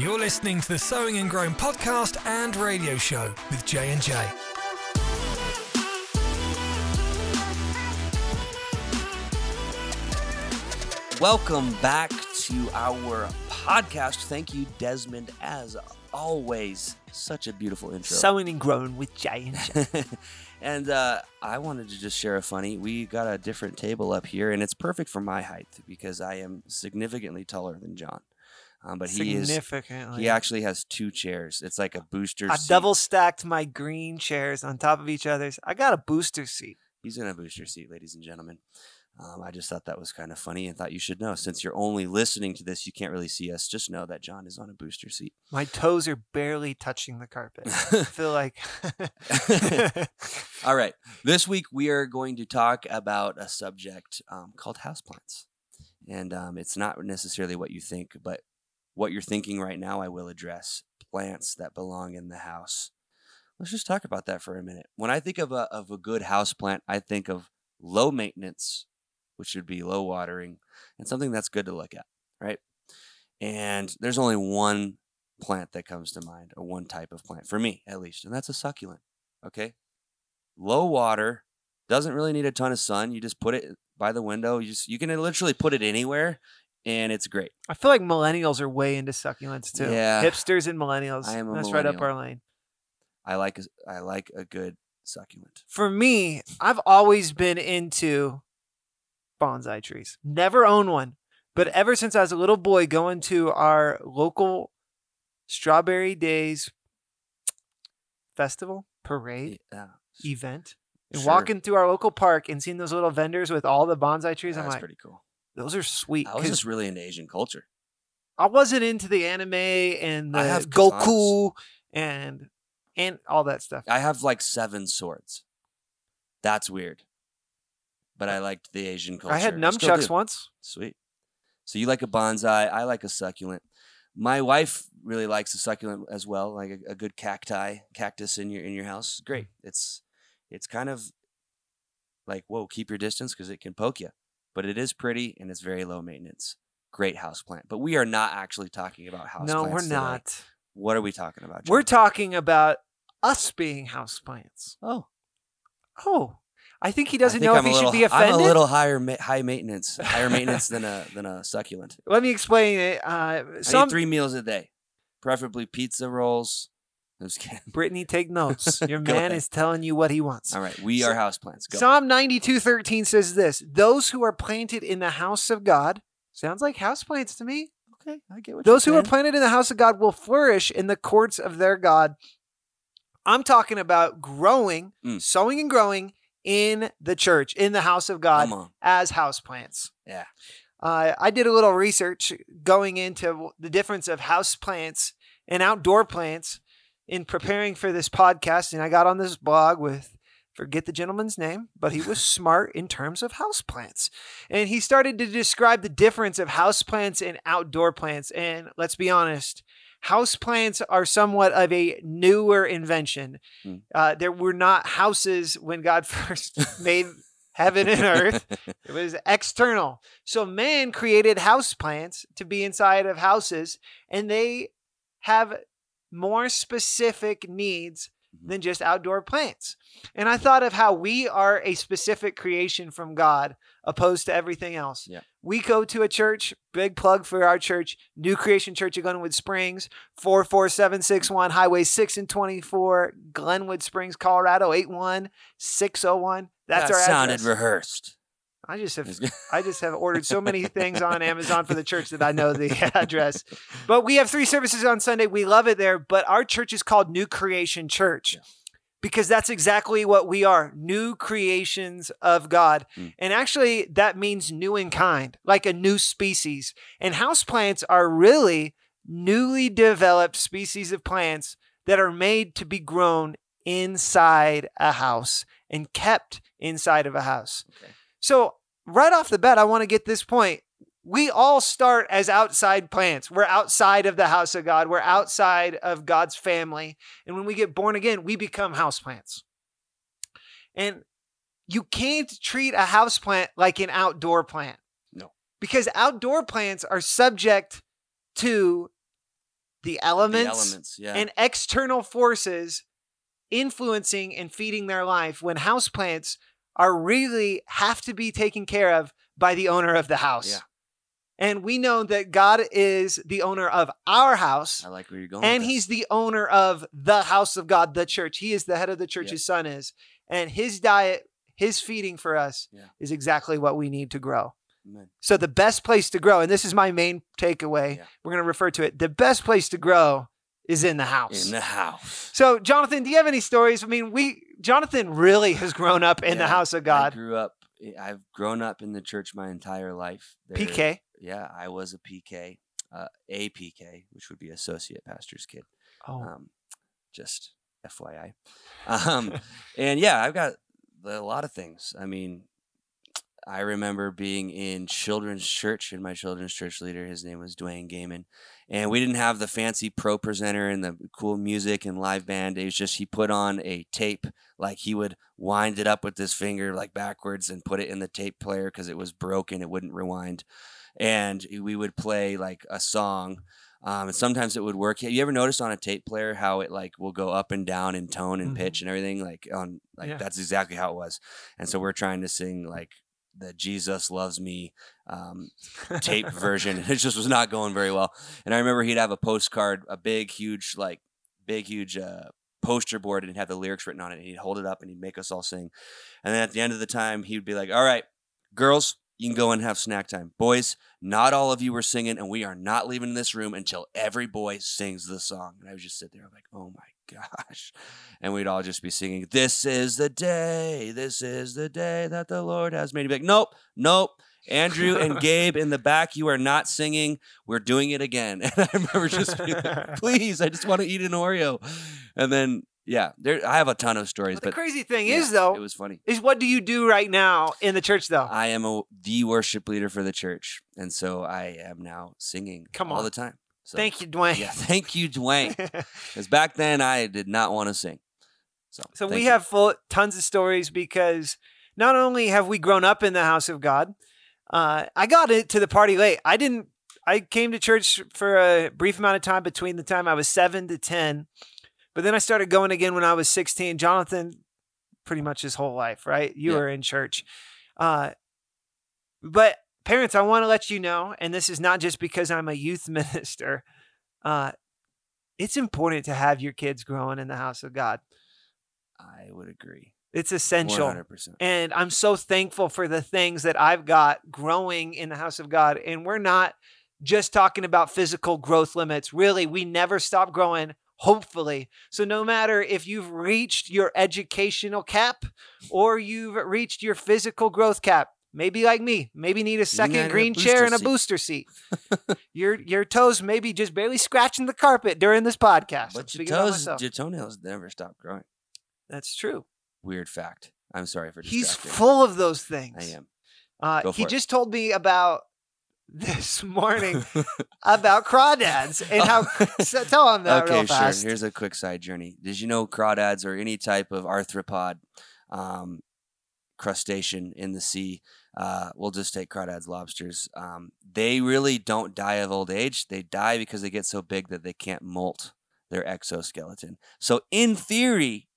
You're listening to the Sowing and Growing podcast and radio show with J and J. Welcome back to our podcast. Thank you, Desmond, as always. Such a beautiful intro. Sowing and growing with Jay and Jay. and uh, I wanted to just share a funny. We got a different table up here, and it's perfect for my height because I am significantly taller than John. Um, but he is he actually has two chairs. It's like a booster. I seat. double stacked my green chairs on top of each other's. I got a booster seat. He's in a booster seat, ladies and gentlemen. Um, I just thought that was kind of funny and thought you should know. Since you're only listening to this, you can't really see us. Just know that John is on a booster seat. My toes are barely touching the carpet. I feel like All right. This week we are going to talk about a subject um, called houseplants. And um, it's not necessarily what you think, but what you're thinking right now, I will address plants that belong in the house. Let's just talk about that for a minute. When I think of a, of a good house plant, I think of low maintenance, which would be low watering, and something that's good to look at, right? And there's only one plant that comes to mind, or one type of plant, for me at least, and that's a succulent. Okay. Low water, doesn't really need a ton of sun. You just put it by the window. You just you can literally put it anywhere and it's great. I feel like millennials are way into succulents too. Yeah. Hipsters and millennials. I am a That's right up our lane. I like a, I like a good succulent. For me, I've always been into bonsai trees. Never owned one, but ever since I was a little boy going to our local Strawberry Days festival, parade, Yeah. Uh, event, and Sure. walking through our local park and seeing those little vendors with all the bonsai trees, I'm That's like, pretty cool. Those are sweet. I was just really into Asian culture. I wasn't into the anime and I have Goku and and all that stuff. I have like seven swords. That's weird. But I liked the Asian culture. I had nunchucks once. Sweet. So you like a bonsai. I like a succulent. My wife really likes a succulent as well, like a, a good cacti, cactus in your in your house. Great. Mm. It's it's kind of like whoa, keep your distance because it can poke you. But it is pretty and it's very low maintenance. Great house plant. But we are not actually talking about house no, plants we're today. not. What are we talking about? We're talking about us being houseplants. oh, Oh, I think he doesn't think know I'm if he little, should be offended. I'm a little higher ma- high maintenance, higher maintenance than a than a succulent. Let me explain it. Uh, I eat three meals a day, preferably pizza rolls. Just kidding. Brittany, take notes. Your man ahead. is telling you what he wants. All right, we So- are houseplants. Go. Psalm 92:13 says this: Those who are planted in the house of God sounds like houseplants to me. okay, I get what Those who are planted in the house of God will flourish in the courts of their God. I'm talking about growing, Mm. sowing and growing in the church, in the house of God as houseplants. Yeah. Uh, I did a little research going into the difference of house plants and outdoor plants in preparing for this podcast, and I got on this blog with forget the gentleman's name, but he was smart in terms of house plants. And he started to describe the difference of house plants and outdoor plants. And let's be honest, house plants are somewhat of a newer invention. Hmm. Uh, there were not houses when God first made heaven and earth. It was external. So man created house plants to be inside of houses, and they have more specific needs Mhm. than just outdoor plants. And I thought of how we are a specific creation from God opposed to everything else. Yeah. We go to a church, big plug for our church, New Creation Church of Glenwood Springs, 44761 Highway 6 and 24, Glenwood Springs, Colorado, 81601. That's that our sounded address. rehearsed. I just have I just have ordered so many things on Amazon for the church that I know the address. But we have three services on Sunday. We love it there. But our church is called New Creation Church Yeah. because that's exactly what we are new creations of God. Mm. And actually, that means new in kind, like a new species. And houseplants are really newly developed species of plants that are made to be grown inside a house and kept inside of a house. Okay. So, right off the bat, I want to get this point. We all start as outside plants. We're outside of the house of God. We're outside of God's family. And when we get born again, we become houseplants. And you can't treat a houseplant like an outdoor plant. No. Because outdoor plants are subject to the The elements, elements, yeah. and external forces influencing and feeding their life when houseplants are really have to be taken care of by the owner of the house. Yeah. And we know that God is the owner of our house I like where you're going. and he's the owner of the house of God, the church. He is the head of the church, Yep. his son is. And his diet, his feeding for us Yeah. is exactly what we need to grow. Amen. So the best place to grow, and this is my main takeaway, Yeah. we're going to refer to it. The best place to grow is in the house. in the house. so, Jonathan, do you have any stories? I mean, we Jonathan really has grown up in the house of God. I grew up. eh, I've grown up in the church my entire life. There- PK. Yeah, I was a PK, uh, a PK, which would be associate pastor's kid. Oh, Um, just FYI. Um, and yeah, I've got a lot of things. I mean, I remember being in children's church, and my children's church leader, his name was Dwayne Gaiman, and we didn't have the fancy ProPresenter and the cool music and live band. It was just he put on a tape, like he would wind it up with his finger like backwards and put it in the tape player because it was broken, it wouldn't rewind, and we would play like a song. Um, and sometimes it would work. Have you ever noticed on a tape player how it like will go up and down in tone and Mhm. pitch and everything? Like on like Yeah. that's exactly how it was. And so we're trying to sing like the Jesus loves me um, tape version. and It just was not going very well. And I remember he'd have a postcard, a big, huge, like big, huge uh, poster board, and he'd have the lyrics written on it. And he'd hold it up and he'd make us all sing. And then at the end of the time, he'd be like, "All right, girls." You can go and have snack time. Boys, not all of you were singing, and we are not leaving this room until every boy sings the song. And I would just sit there like, oh my gosh. And we'd all just be singing, This is the day, this is the day that the Lord has made. He'd be like, Nope, nope. Andrew and Gabe in the back, you are not singing. We're doing it again. And I remember just being like, please, I just want to eat an Oreo. And then, yeah, there I have a ton of stories, the but crazy thing yeah, is, though, it was funny. is what do you do right now in the church, though? I am a, the worship leader for the church. And so I am now singing Come on. all the time. So, Thank you, Dwayne. Yeah, thank you, Dwayne. Because back then I did not want to sing. So, So we you. have full tons of stories because not only have we grown up in the house of God, uh, I got it to the party late. I didn't. I came to church for a brief amount of time between the time I was seven to ten, but then I started going again when I was sixteen. Jonathan, pretty much his whole life, right? You Yeah. were in church, uh, but parents, I want to let you know, and this is not just because I'm a youth minister. Uh, it's important to have your kids growing in the house of God. I would agree. It's essential. 100%. And I'm so thankful for the things that I've got growing in the house of God. And we're not just talking about physical growth limits. Really, we never stop growing, hopefully. So, no matter if you've reached your educational cap or you've reached your physical growth cap, maybe like me, maybe need a second need a green chair and a seat. booster seat. your your toes maybe just barely scratching the carpet during this podcast. But your toes, your toenails never stop growing. That's true. Weird fact. I'm sorry for He's full of those things. I am. Uh, he it. just told me about this morning about crawdads and how. so tell them that okay, real fast. sure. Here's a quick side journey. Did you know crawdads or any type of arthropod um, crustacean in the sea? Uh, we'll just take crawdads, lobsters. Um, they really don't die of old age. They die because they get so big that they can't molt their exoskeleton. So, in theory,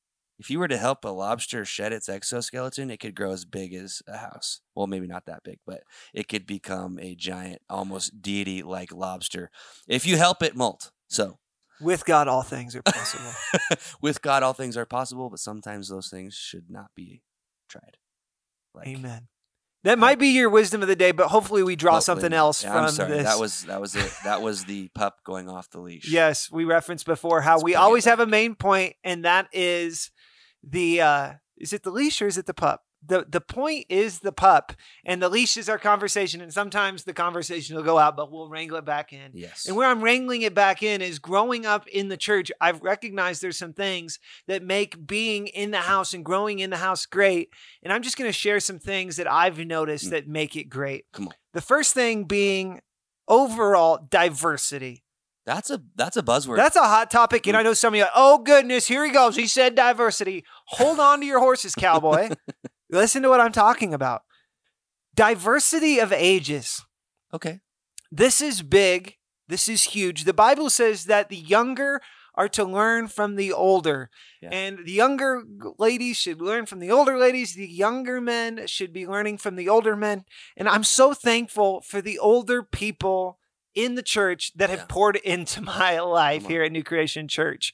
if you were to help a lobster shed its exoskeleton, it could grow as big as a house. Well, maybe not that big, but it could become a giant, almost deity like lobster if you help it molt. So, With God, all things are possible. with God, all things are possible, but sometimes those things should not be tried. Like, Amen. That might be your wisdom of the day, but hopefully we draw hopefully something else Yeah, from I'm sorry. this. That was that was it. That was the pup going off the leash. Yes, we referenced before how we it always have a main point, and that is the uh is it the leash or is it the pup? The the point is the pup, and the leash is our conversation, and sometimes the conversation will go out, but we'll wrangle it back in. Yes. And where I'm wrangling it back in is growing up in the church. I've recognized there's some things that make being in the house and growing in the house great. And I'm just going to share some things that I've noticed Mm. that make it great. Come on. The first thing being overall diversity. That's a that's a buzzword. That's a hot topic. And I mm. know some of you, are, oh goodness, here he goes. He said diversity. Hold on to your horses, cowboy. Listen to what I'm talking about. Diversity of ages. okay. This is big This is huge. The Bible says that the younger are to learn from the older. Yeah. And the younger ladies should learn from the older ladies. The younger men should be learning from the older men. And I'm so thankful for the older people in the church that have Yeah. poured into my life here at New Creation Church.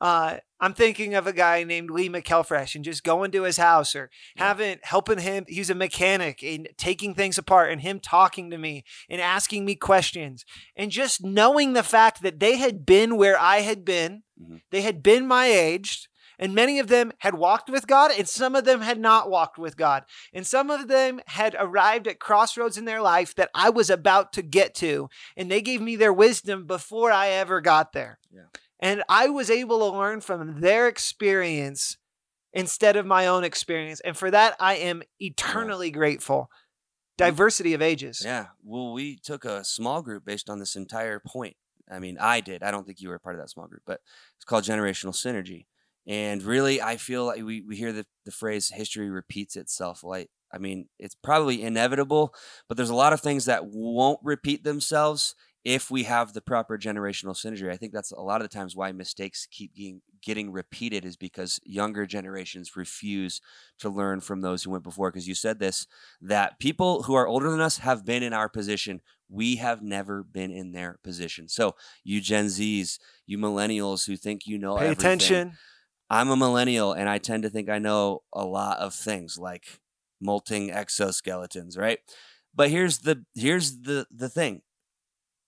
Uh, I'm thinking of a guy named Lee McElfresh and just going to his house or Yeah. having helping him. He's a mechanic and taking things apart and him talking to me and asking me questions and just knowing the fact that they had been where I had been, Mhm. they had been my age. And many of them had walked with God, and some of them had not walked with God. And some of them had arrived at crossroads in their life that I was about to get to. And they gave me their wisdom before I ever got there. Yeah. And I was able to learn from their experience instead of my own experience. And for that, I am eternally grateful. Diversity of ages. Yeah. Well, we took a small group based on this entire point. I mean, I did. I don't think you were a part of that small group, but it's called generational synergy. And really, I feel like we, we hear the, the phrase history repeats itself. Like, I mean, it's probably inevitable, but there's a lot of things that won't repeat themselves if we have the proper generational synergy. I think that's a lot of the times why mistakes keep getting, getting repeated is because younger generations refuse to learn from those who went before. Because you said this that people who are older than us have been in our position. We have never been in their position. So, you Gen Zs, you millennials who think you know Pay everything, attention. I'm a millennial and I tend to think I know a lot of things like molting exoskeletons, right? But here's the here's the the thing.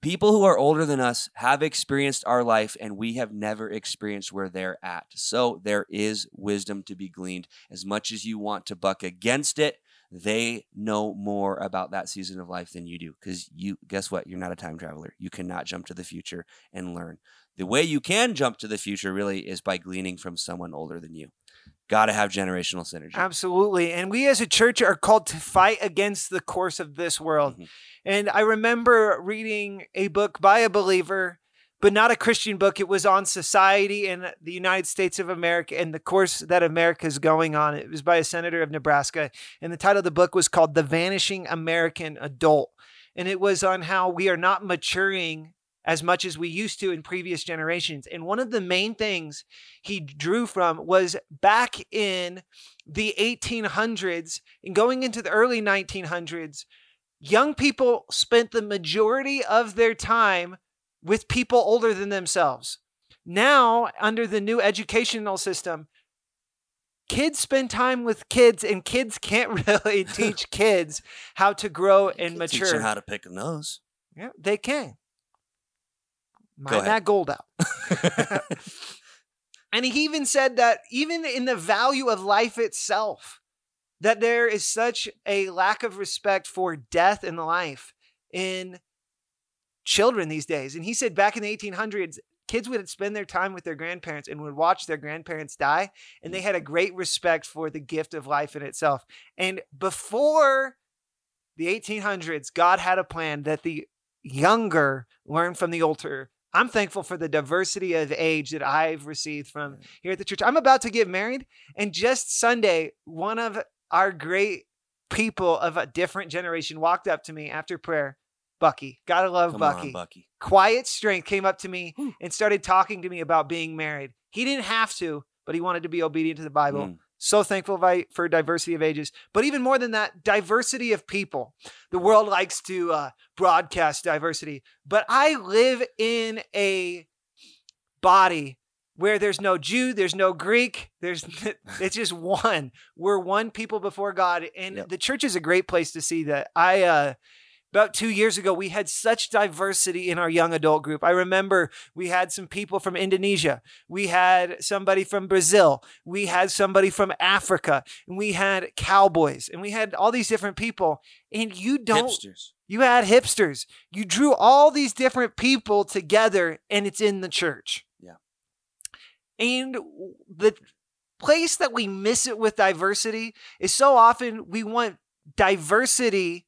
People who are older than us have experienced our life and we have never experienced where they're at. So there is wisdom to be gleaned as much as you want to buck against it. They know more about that season of life than you do cuz you guess what? You're not a time traveler. You cannot jump to the future and learn. The way you can jump to the future really is by gleaning from someone older than you. Got to have generational synergy. Absolutely. And we as a church are called to fight against the course of this world. Mhm. And I remember reading a book by a believer, but not a Christian book. It was on society in the United States of America and the course that America is going on. It was by a senator of Nebraska. And the title of the book was called The Vanishing American Adult. And it was on how we are not maturing as much as we used to in previous generations. And one of the main things he drew from was back in the 1800s and going into the early 1900s, young people spent the majority of their time with people older than themselves. Now, under the new educational system, kids spend time with kids, and kids can't really teach kids how to grow and mature. how to pick a nose. Yeah, they can. Mine that gold out. And he even said that even in the value of life itself, that there is such a lack of respect for death and life in children these days. And he said back in the 1800s, kids would spend their time with their grandparents and would watch their grandparents die. And they had a great respect for the gift of life in itself. And before the 1800s, God had a plan that the younger learn from the older. I'm thankful for the diversity of age that I've received from here at the church. I'm about to get married, and just Sunday, one of our great people of a different generation walked up to me after prayer. Bucky, gotta love Come Bucky. on, Bucky. Quiet strength came up to me and started talking to me about being married. He didn't have to, but he wanted to be obedient to the Bible. Mm. So thankful for diversity of ages, but even more than that, diversity of people. The world likes to uh, broadcast diversity, but I live in a body where there's no Jew, there's no Greek, there's it's just one. We're one people before God, and Yep. the church is a great place to see that. I uh, about two years ago, we had such diversity in our young adult group. I remember we had some people from Indonesia, we had somebody from Brazil, we had somebody from Africa, and we had cowboys, and we had all these different people. And you don't, Hipsters. you had hipsters. You drew all these different people together, and it's in the church. Yeah. And the place that we miss it with diversity is so often we want diversity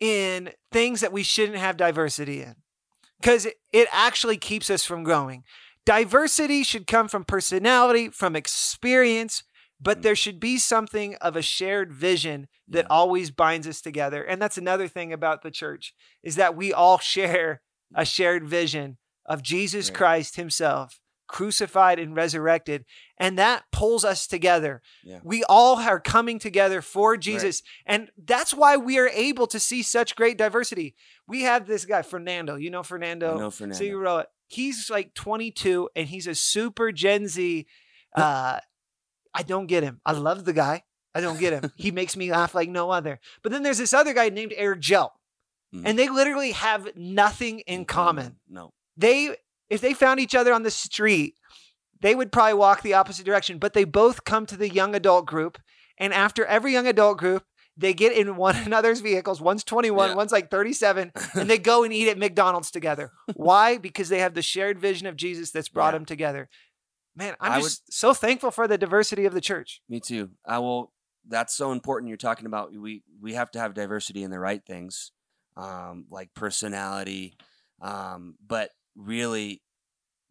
in things that we shouldn't have diversity in because it, actually keeps us from growing. Diversity should come from personality, from experience, but Mm. there should be something of a shared vision that Yeah. always binds us together. And that's another thing about the church is that we all share a shared vision of Jesus Right. Christ himself crucified and resurrected and that pulls us together Yeah. we all are coming together for jesus and that's why we are able to see such great diversity we have this guy fernando you know fernando I know Fernando. Figueroa. He's like 22 and he's a super Gen Z. Uh, I don't get him. I love the guy. I don't get him. he makes me laugh like no other. But then there's this other guy named Eric Joe, Mhm. and they literally have nothing in common. No. They, if they found each other on the street, they would probably walk the opposite direction. But they both come to the young adult group, and after every young adult group, they get in one another's vehicles. One's 21, Yeah. one's like 37, and they go and eat at McDonald's together. Why? Because they have the shared vision of Jesus that's brought Yeah. them together. Man, I'm I would- just so thankful for the diversity of the church. Me too. I will. That's so important. You're talking about we we have to have diversity in the right things, um, like personality, um, but really,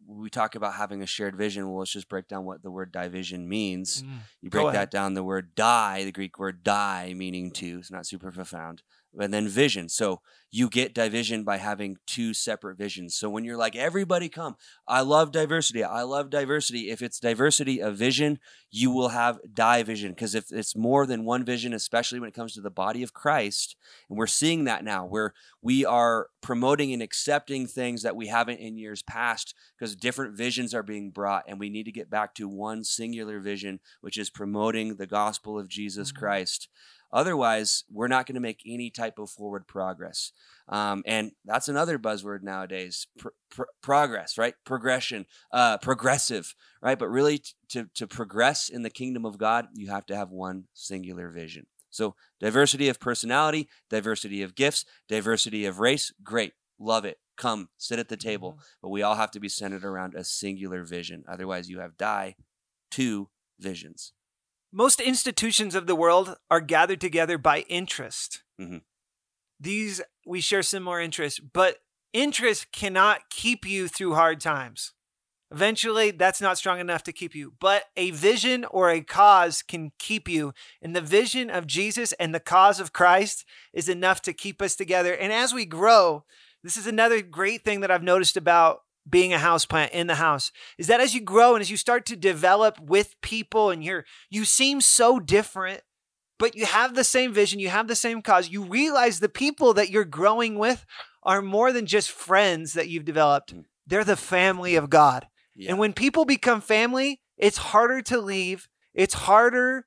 we talk about having a shared vision. Well, let's just break down what the word division means. Mm, you break that down. The word die, the Greek word die, meaning two. It's not super profound. And then vision. So you get division by having two separate visions. So when you're like, everybody come, I love diversity. I love diversity. If it's diversity of vision, you will have division. Because if it's more than one vision, especially when it comes to the body of Christ, and we're seeing that now, where we are promoting and accepting things that we haven't in years past because different visions are being brought, and we need to get back to one singular vision, which is promoting the gospel of Jesus Mhm. Christ. Otherwise, we're not going to make any type of forward progress. Um, and that's another buzzword nowadays pr- pr- progress, right? Progression, uh, progressive, right? But really, t- to, to progress in the kingdom of God, you have to have one singular vision. So, diversity of personality, diversity of gifts, diversity of race, great. Love it. Come, sit at the table. Mm-hmm. But we all have to be centered around a singular vision. Otherwise, you have die two visions. Most institutions of the world are gathered together by interest. Mhm. These, we share similar interests, but interest cannot keep you through hard times. Eventually, that's not strong enough to keep you, but a vision or a cause can keep you. And the vision of Jesus and the cause of Christ is enough to keep us together. And as we grow, this is another great thing that I've noticed about being a house plant in the house is that as you grow and as you start to develop with people and you're you seem so different but you have the same vision you have the same cause you realize the people that you're growing with are more than just friends that you've developed Mm. they're the family of god Yeah. and when people become family it's harder to leave it's harder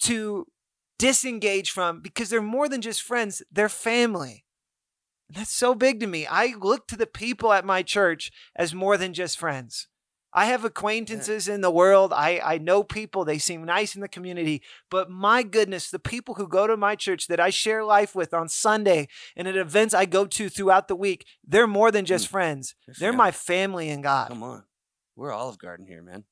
to disengage from because they're more than just friends they're family that's so big to me. I look to the people at my church as more than just friends. I have acquaintances in the world. I, I know people. They seem nice in the community. But my goodness, the people who go to my church that I share life with on Sunday and at events I go to throughout the week, they're more than just Mm. friends. You're They're family. my family in God. Come on. We're Olive Garden here, man.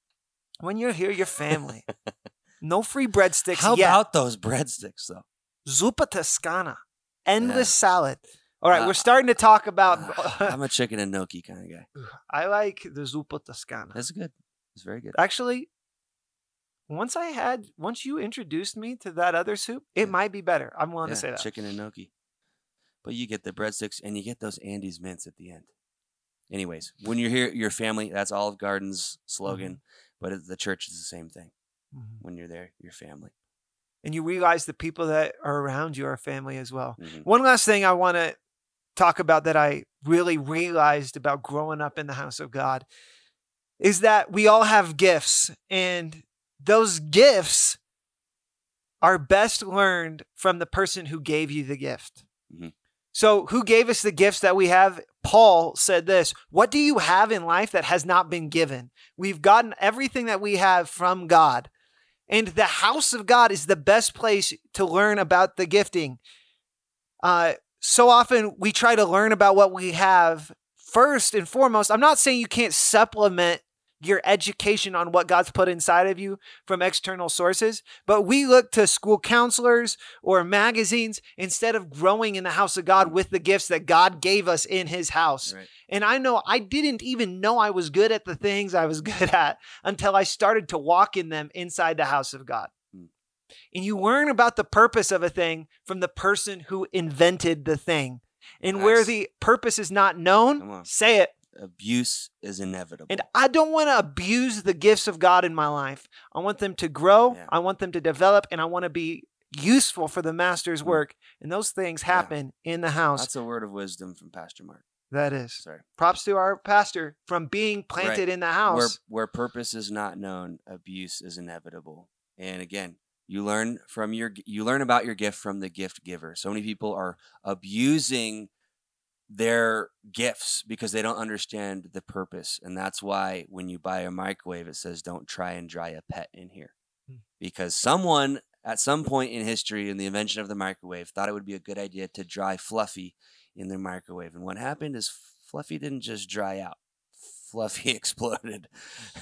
When you're here, you're family. no free breadsticks How yet. about those breadsticks, though? Zuppa Toscana? Endless Yeah. salad. All right, Uh, we're starting to talk about. I'm a chicken and gnocchi kind of guy. I like the zuppa toscana. That's good. It's very good. Actually, once I had, once you introduced me to that other soup, it Yeah. might be better. I'm willing Yeah, to say that. chicken and gnocchi. But you get the breadsticks and you get those Andes mints at the end. Anyways, when you're here, your family. That's Olive Garden's slogan. But the church is the same thing. Mhm. When you're there, your family. And you realize the people that are around you are family as well. Mhm. One last thing I want to talk about that I really realized about growing up in the house of God is that we all have gifts, and those gifts are best learned from the person who gave you the gift. Mhm. So, who gave us the gifts that we have? Paul said this What do you have in life that has not been given? We've gotten everything that we have from God. And the house of God is the best place to learn about the gifting. Uh, so often we try to learn about what we have first and foremost. I'm not saying you can't supplement your education on what God's put inside of you from external sources, but we look to school counselors or magazines instead of growing in the house of God with the gifts that God gave us in his house. Right. And I know I didn't even know I was good at the things I was good at until I started to walk in them inside the house of God. And you learn about the purpose of a thing from the person who invented the thing. And where the purpose is not known, say it. Abuse is inevitable. And I don't want to abuse the gifts of God in my life. I want them to grow, Yeah. I want them to develop, and I want to be useful for the master's Mm. work. And those things Yeah. happen in the house. That's a word of wisdom from Pastor Mark. that is. Sorry. Props to our pastor from being planted in the house. Where where purpose is not known, abuse is inevitable. And again, you learn from your you learn about your gift from the gift giver. So many people are abusing their gifts because they don't understand the purpose. And that's why when you buy a microwave it says don't try and dry a pet in here. Hmm. Because someone at some point in history in the invention of the microwave thought it would be a good idea to dry Fluffy in their microwave. And what happened is Fluffy didn't just dry out. Fluffy exploded.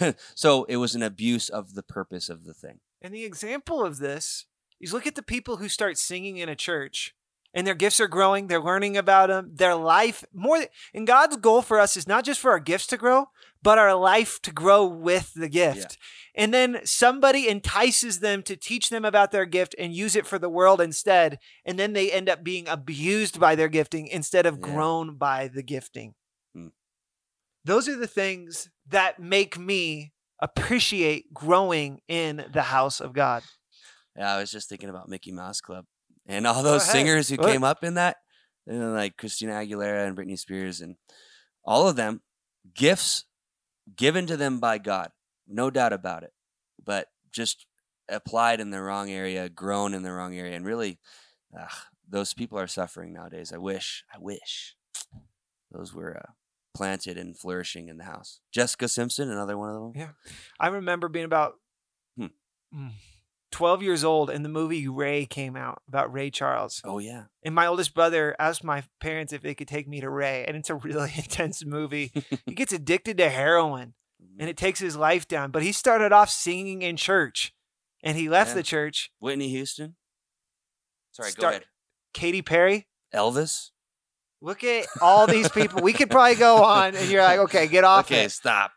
so it was an abuse of the purpose of the thing. And the example of this is look at the people who start singing in a church and their gifts are growing. They're learning about them. Their life more. And God's goal for us is not just for our gifts to grow, but our life to grow with the gift. And then somebody entices them to teach them about their gift and use it for the world instead. And then they end up being abused by their gifting instead of Yeah. grown by the gifting. Hmm. Those are the things that make me appreciate growing in the house of God. Yeah, I was just thinking about Mickey Mouse Club and all those singers who came up in that, and like Christina Aguilera and Britney Spears, and all of them, gifts given to them by God, no doubt about it, but just applied in the wrong area, grown in the wrong area, and really, ugh, those people are suffering nowadays. I wish, I wish those were uh, planted and flourishing in the house. Jessica Simpson, another one of them. Yeah. I remember being about Hmm. mm, 12 years old and the movie Ray came out about Ray Charles. Oh yeah, And my oldest brother asked my parents if they could take me to Ray. And it's a really intense movie. he gets addicted to heroin and it takes his life down. But he started off singing in church and he left Yeah. the church. Whitney Houston. Sorry, Start- go ahead. Katy Perry. Elvis. Look at all these people. We could probably go on and you're like, okay, get off okay, it. stop.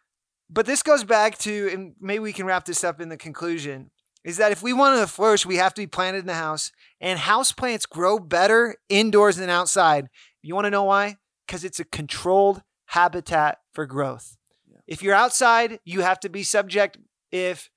But this goes back to, and maybe we can wrap this up in the conclusion, is that if we want to flourish, we have to be planted in the house. And house plants grow better indoors than outside. You want to know why? Because it's a controlled habitat for growth. Yeah. If you're outside, you have to be subject if,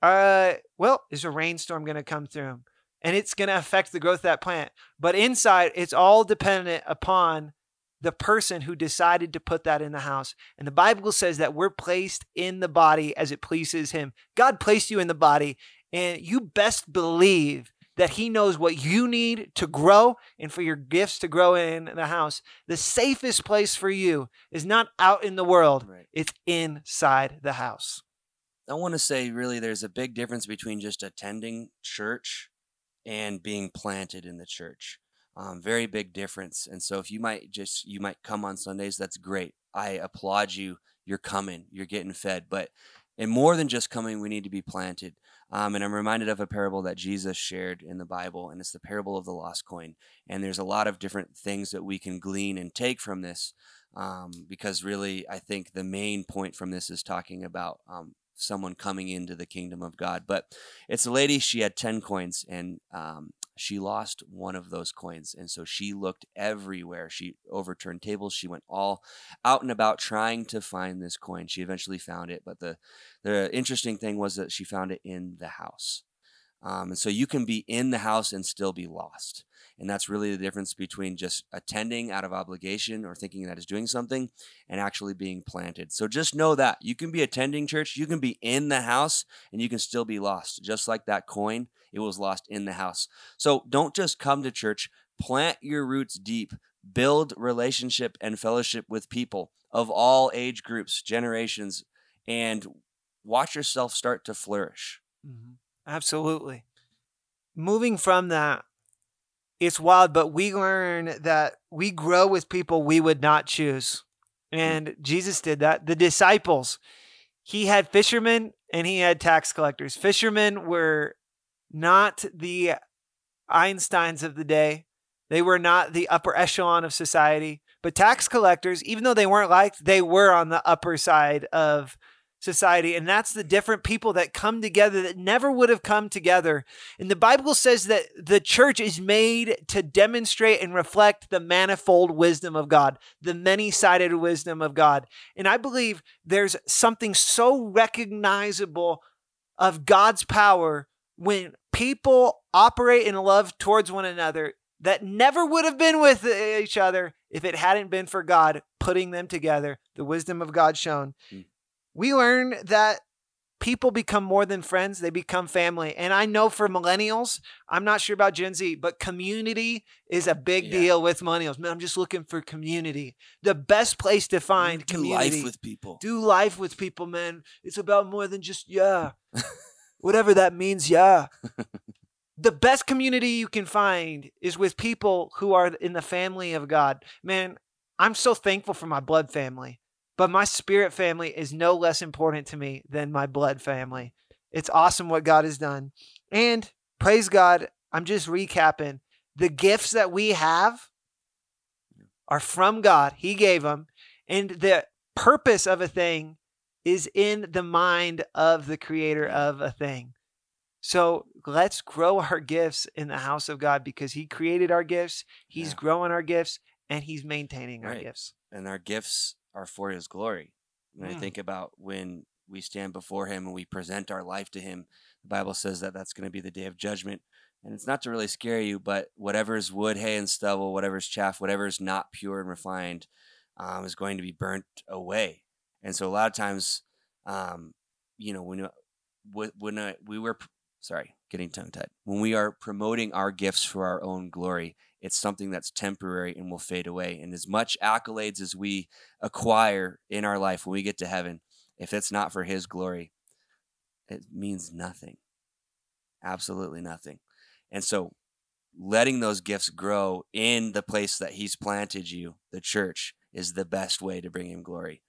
uh, well, is a rainstorm going to come through? And it's going to affect the growth of that plant. But inside, it's all dependent upon the person who decided to put that in the house. And the Bible says that we're placed in the body as it pleases Him. God placed you in the body, and you best believe that He knows what you need to grow and for your gifts to grow in the house. The safest place for you is not out in the world, Right. it's inside the house. I want to say really there's a big difference between just attending church and being planted in the church. Um, very big difference. And so if you might just you might come on Sundays, that's great. I applaud you. You're coming. You're getting fed. But and more than just coming, we need to be planted. Um, and I'm reminded of a parable that Jesus shared in the Bible, and it's the parable of the lost coin. And there's a lot of different things that we can glean and take from this, um, because really, I think the main point from this is talking about um, someone coming into the kingdom of God. But it's a lady, she had 10 coins, and um, she lost one of those coins. And so she looked everywhere. She overturned tables. She went all out and about trying to find this coin. She eventually found it. But the, the interesting thing was that she found it in the house. Um, and so you can be in the house and still be lost. And that's really the difference between just attending out of obligation or thinking that is doing something and actually being planted. So just know that you can be attending church, you can be in the house, and you can still be lost. Just like that coin, it was lost in the house. So don't just come to church, plant your roots deep, build relationship and fellowship with people of all age groups, generations, and watch yourself start to flourish. Absolutely. Moving from that, it's wild, but we learn that we grow with people we would not choose. Hmm. And Jesus did that. The disciples, he had fishermen and he had tax collectors. Fishermen were not the Einsteins of the day, they were not the upper echelon of society. But tax collectors, even though they weren't liked, they were on the upper side of society, and that's the different people that come together that never would have come together. And the Bible says that the church is made to demonstrate and reflect the manifold wisdom of God, the many sided wisdom of God. And I believe there's something so recognizable of God's power when people operate in love towards one another that never would have been with each other if it hadn't been for God putting them together, the wisdom of God shown. Mm we learn that people become more than friends, they become family. And I know for millennials, I'm not sure about Gen Z, but community is a big yeah. deal with millennials. Man, I'm just looking for community. The best place to find do community. life with people. Do life with people, man. It's about more than just yeah. Whatever that means, yeah. the best community you can find is with people who are in the family of God. Man, I'm so thankful for my blood family. But my spirit family is no less important to me than my blood family. It's awesome what God has done. And praise God, I'm just recapping. The gifts that we have are from God. He gave them. And the purpose of a thing is in the mind of the creator of a thing. So let's grow our gifts in the house of God because He created our gifts, He's yeah. growing our gifts, and He's maintaining right. our gifts. And our gifts are for his glory. When mm. I think about when we stand before him and we present our life to him, the Bible says that that's going to be the day of judgment. And it's not to really scare you, but whatever is wood, hay, and stubble, whatever is chaff, whatever is not pure and refined, um, is going to be burnt away. And so a lot of times, um, you know, when when uh, we were sorry, getting tongue tied. When we are promoting our gifts for our own glory, it's something that's temporary and will fade away. And as much accolades as we acquire in our life when we get to heaven, if it's not for His glory, it means nothing. Absolutely nothing. And so, letting those gifts grow in the place that He's planted you, the church, is the best way to bring Him glory.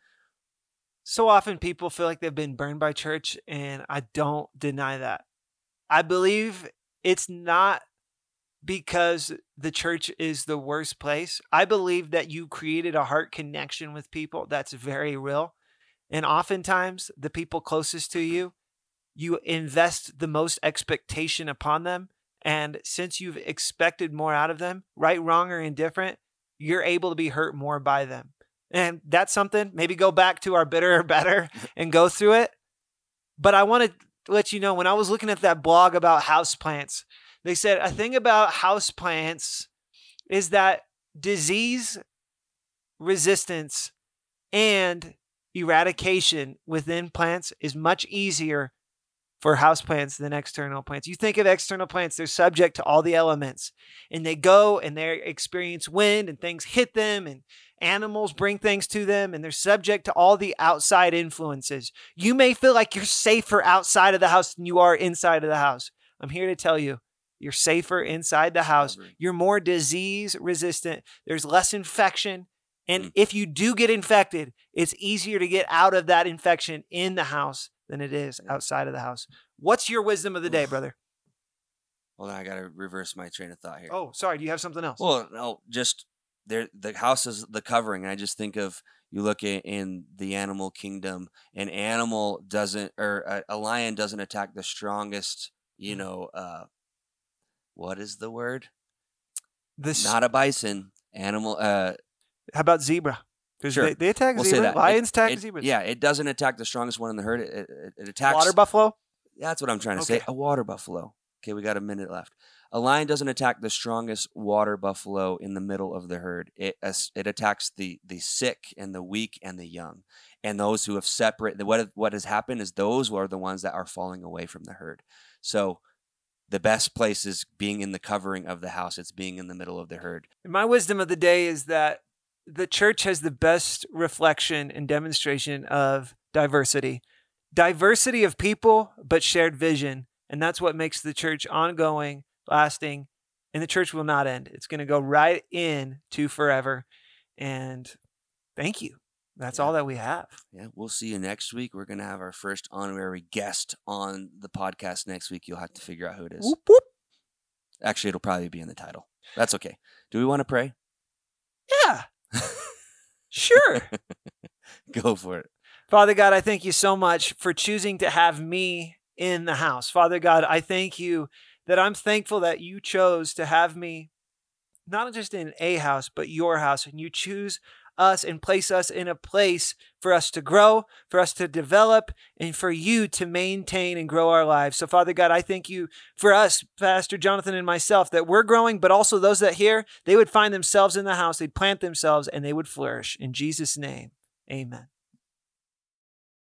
So often people feel like they've been burned by church, and I don't deny that. I believe it's not because the church is the worst place. I believe that you created a heart connection with people that's very real. And oftentimes, the people closest to mm-hmm. you, you invest the most expectation upon them. And since you've expected more out of them, right, wrong, or indifferent, you're able to be hurt more by them. And that's something, maybe go back to our bitter or better and go through it. But I want to let you know when I was looking at that blog about house plants, they said a thing about house plants is that disease resistance and eradication within plants is much easier for house plants than external plants. You think of external plants, they're subject to all the elements and they go and they experience wind and things hit them and animals bring things to them and they're subject to all the outside influences. You may feel like you're safer outside of the house than you are inside of the house. I'm here to tell you you're safer inside the house. You're more disease resistant. There's less infection. And mm. if you do get infected, it's easier to get out of that infection in the house than it is outside of the house. What's your wisdom of the day, brother? Hold on, I got to reverse my train of thought here. Oh, sorry. Do you have something else? Well, no, just there. The house is the covering, and I just think of you look at in the animal kingdom, an animal doesn't, or a, a lion doesn't attack the strongest, you mm. know, uh, what is the word? This not a bison animal. Uh, how about zebra? Because sure. they, they attack we'll zebra. Lions it, attack it, zebras. Yeah, it doesn't attack the strongest one in the herd. It, it, attacks water buffalo. That's what I'm trying to okay. say. A water buffalo. Okay, we got a minute left. A lion doesn't attack the strongest water buffalo in the middle of the herd. It it attacks the the sick and the weak and the young, and those who have separate. What what has happened is those are the ones that are falling away from the herd. So the best place is being in the covering of the house. It's being in the middle of the herd. My wisdom of the day is that the church has the best reflection and demonstration of diversity. Diversity of people, but shared vision. And that's what makes the church ongoing, lasting, and the church will not end. It's going to go right in to forever. And thank you. That's yeah. all that we have. Yeah, we'll see you next week. We're going to have our first honorary guest on the podcast next week. You'll have to figure out who it is. Whoop, whoop. Actually, it'll probably be in the title. That's okay. Do we want to pray? Yeah. sure. Go for it. Father God, I thank you so much for choosing to have me in the house. Father God, I thank you that I'm thankful that you chose to have me not just in a house, but your house. And you choose us and place us in a place for us to grow, for us to develop, and for you to maintain and grow our lives. So, Father God, I thank you for us, Pastor Jonathan and myself, that we're growing, but also those that hear, they would find themselves in the house, they'd plant themselves, and they would flourish. In Jesus' name, amen.